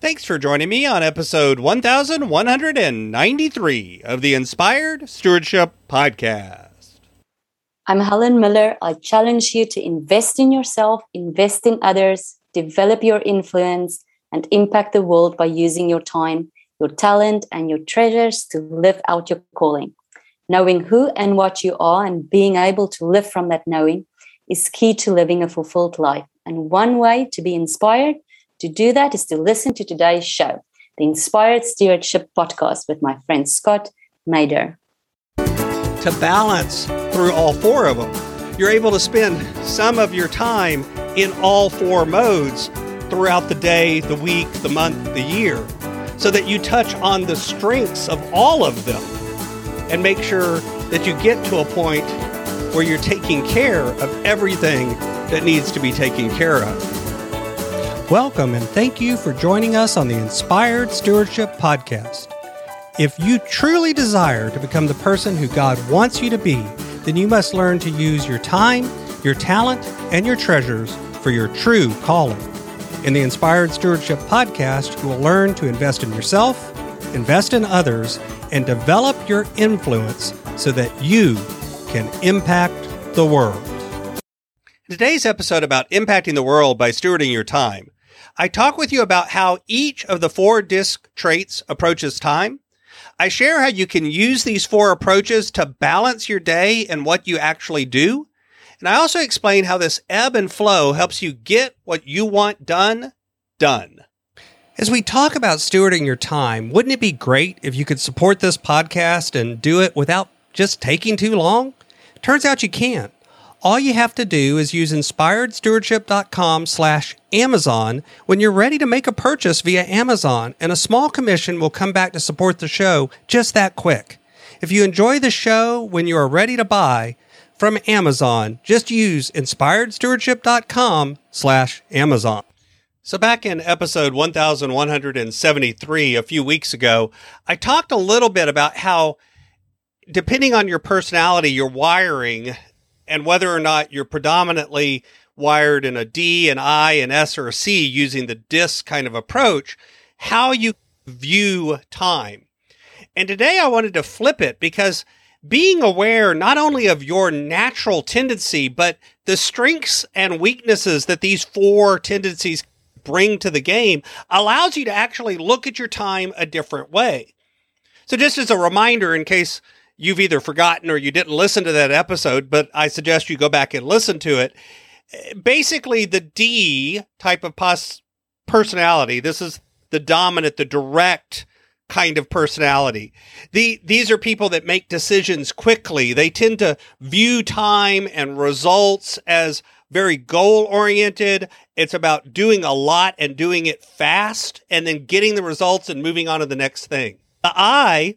Thanks for joining me on episode 1193 of the Inspired Stewardship Podcast. I'm Helen Miller. I challenge you to invest in yourself, invest in others, develop your influence, and impact the world by using your time, your talent, and your treasures to live out your calling. Knowing who and what you are and being able to live from that knowing is key to living a fulfilled life. And one way to be inspired to do that is to listen to today's show, the Inspired Stewardship Podcast with my friend Scott Maderer. To balance through all four of them, you're able to spend some of your time in all four modes throughout the day, the week, the month, the year, so that you touch on the strengths of all of them and make sure that you get to a point where you're taking care of everything that needs to be taken care of. Welcome and thank you for joining us on the Inspired Stewardship Podcast. If you truly desire to become the person who God wants you to be, then you must learn to use your time, your talent, and your treasures for your true calling. In the Inspired Stewardship Podcast, you will learn to invest in yourself, invest in others, and develop your influence so that you can impact the world. Today's episode about impacting the world by stewarding your time I talk with you about how each of the four DISC traits approaches time. I share how you can use these four approaches to balance your day and what you actually do. And I also explain how this ebb and flow helps you get what you want done, done. As we talk about stewarding your time, wouldn't it be great if you could support this podcast and do it without just taking too long? Turns out you can't. All you have to do is use inspiredstewardship.com slash Amazon when you're ready to make a purchase via Amazon, and a small commission will come back to support the show just that quick. If you enjoy the show when you are ready to buy from Amazon, just use inspiredstewardship.com slash Amazon. So back in episode 1173 a few weeks ago, I talked a little bit about how depending on your personality, your wiring and whether or not you're predominantly wired in a D, an I, an S, or a C using the DISC kind of approach, how you view time. And today I wanted to flip it because being aware not only of your natural tendency, but the strengths and weaknesses that these four tendencies bring to the game allows you to actually look at your time a different way. So, just as a reminder, in case you've either forgotten or you didn't listen to that episode, but I suggest you go back and listen to it. Basically, the D type of pos- personality, this is the dominant, the direct kind of personality. The, these are people that make decisions quickly. They tend to view time and results as very goal oriented. It's about doing a lot and doing it fast and then getting the results and moving on to the next thing. The I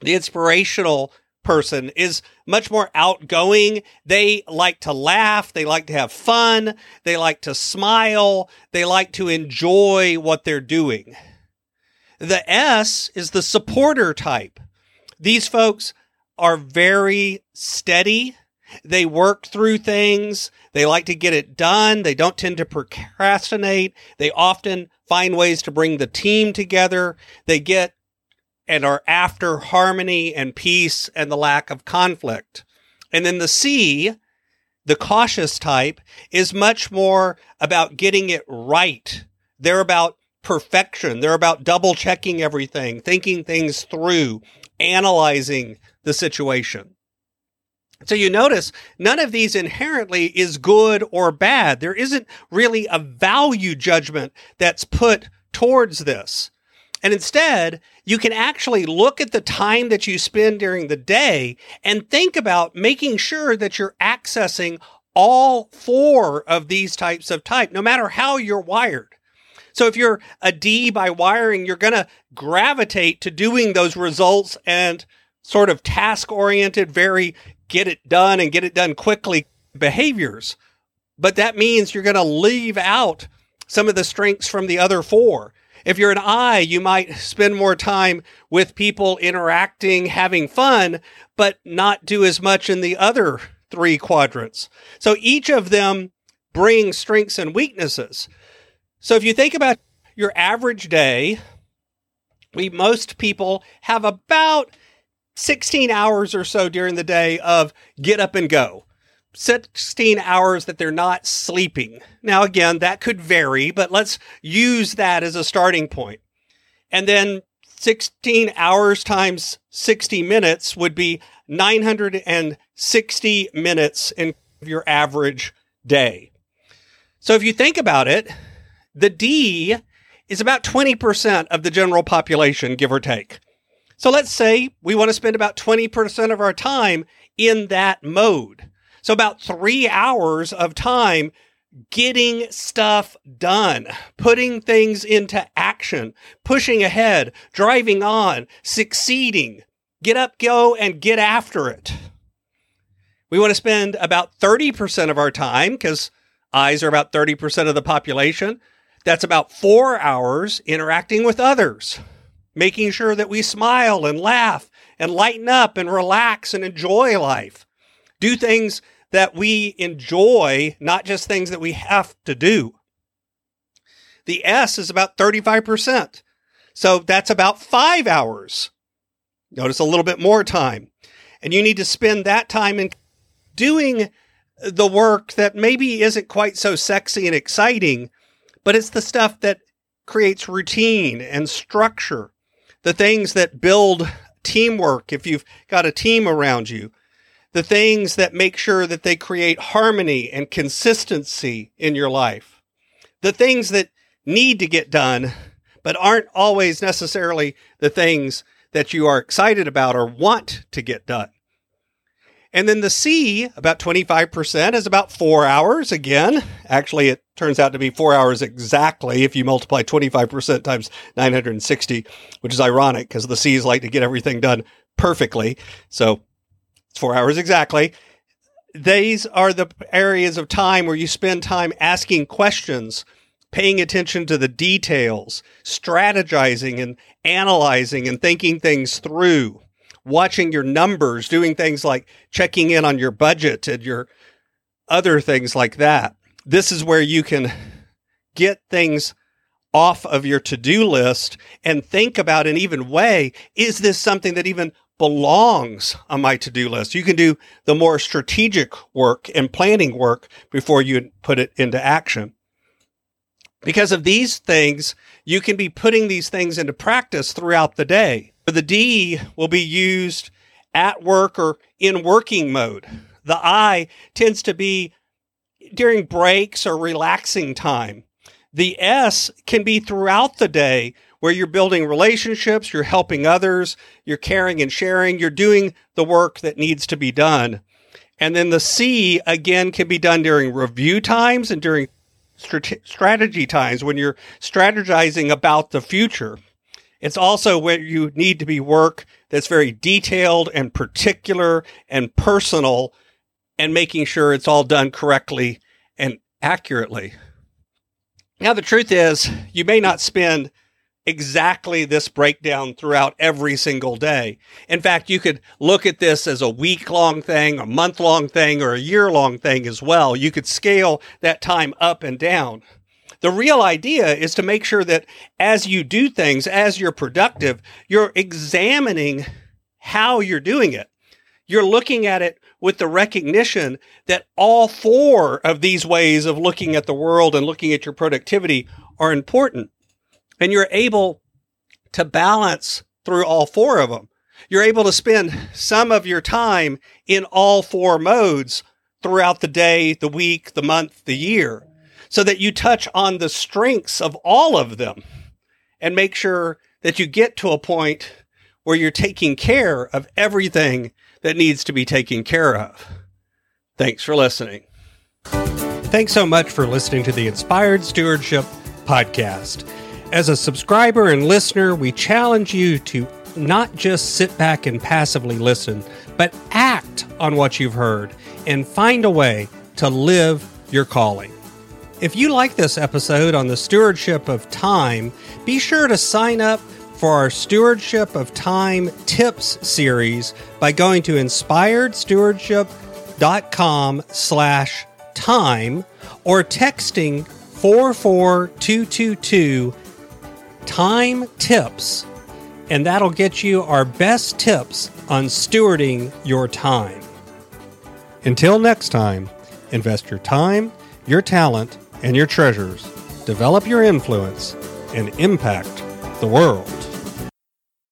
the inspirational person is much more outgoing. They like to laugh. They like to have fun. They like to smile. They like to enjoy what they're doing. The S is the supporter type. These folks are very steady. They work through things. They like to get it done. They don't tend to procrastinate. They often find ways to bring the team together. They get and are after harmony and peace and the lack of conflict. And then the C, the cautious type, is much more about getting it right. They're about perfection. They're about double checking everything, thinking things through, analyzing the situation. So you notice none of these inherently is good or bad. There isn't really a value judgment that's put towards this. And instead, you can actually look at the time that you spend during the day and think about making sure that you're accessing all four of these types of type, no matter how you're wired. So if you're a D by wiring, you're going to gravitate to doing those results and sort of task oriented, very get it done and get it done quickly behaviors. But that means you're going to leave out some of the strengths from the other four. If you're an I, you might spend more time with people interacting, having fun, but not do as much in the other three quadrants. So each of them bring strengths and weaknesses. So if you think about your average day, we most people have about 16 hours or so during the day of get up and go. 16 hours that they're not sleeping. Now, again, that could vary, but let's use that as a starting point. And then 16 hours times 60 minutes would be 960 minutes in your average day. So if you think about it, the D is about 20% of the general population, give or take. So let's say we want to spend about 20% of our time in that mode. So about three hours of time getting stuff done, putting things into action, pushing ahead, driving on, succeeding. Get up, go, and get after it. We want to spend about 30% of our time, because I's are about 30% of the population. That's about four hours interacting with others, making sure that we smile and laugh and lighten up and relax and enjoy life. Do things that we enjoy, not just things that we have to do. The S is about 35%. So that's about five hours. Notice a little bit more time. And you need to spend that time in doing the work that maybe isn't quite so sexy and exciting, but it's the stuff that creates routine and structure, the things that build teamwork if you've got a team around you, the things that make sure that they create harmony and consistency in your life, the things that need to get done, but aren't always necessarily the things that you are excited about or want to get done. And then the C, about 25%, is about four hours. Again, actually, it turns out to be four hours exactly if you multiply 25% times 960, which is ironic because the C's like to get everything done perfectly. So four hours exactly. These are the areas of time where you spend time asking questions, paying attention to the details, strategizing and analyzing and thinking things through, watching your numbers, doing things like checking in on your budget and your other things like that. This is where you can get things off of your to do list and think about and even weigh is this something that even belongs on my to do list. You can do the more strategic work and planning work before you put it into action. Because of these things, you can be putting these things into practice throughout the day. The D will be used at work or in working mode. The I tends to be during breaks or relaxing time. The S can be throughout the day where you're building relationships, you're helping others, you're caring and sharing, you're doing the work that needs to be done. And then the C again can be done during review times and during strategy times when you're strategizing about the future. It's also where you need to be work that's very detailed and particular and personal and making sure it's all done correctly and accurately. Now, the truth is, you may not spend exactly this breakdown throughout every single day. In fact, you could look at this as a week long thing, a month long thing, or a year long thing as well. You could scale that time up and down. The real idea is to make sure that as you do things, as you're productive, you're examining how you're doing it. You're looking at it with the recognition that all four of these ways of looking at the world and looking at your productivity are important and you're able to balance through all four of them. You're able to spend some of your time in all four modes throughout the day, the week, the month, the year, so that you touch on the strengths of all of them and make sure that you get to a point where you're taking care of everything that needs to be taken care of. Thanks for listening. Thanks so much for listening to the Inspired Stewardship Podcast. As a subscriber and listener, we challenge you to not just sit back and passively listen, but act on what you've heard and find a way to live your calling. If you like this episode on the stewardship of time, be sure to sign up for our Stewardship of Time Tips series by going to inspiredstewardship.com slash time or texting 44222 Time Tips, and that'll get you our best tips on stewarding your time. Until next time, invest your time, your talent, and your treasures, develop your influence, and impact the world.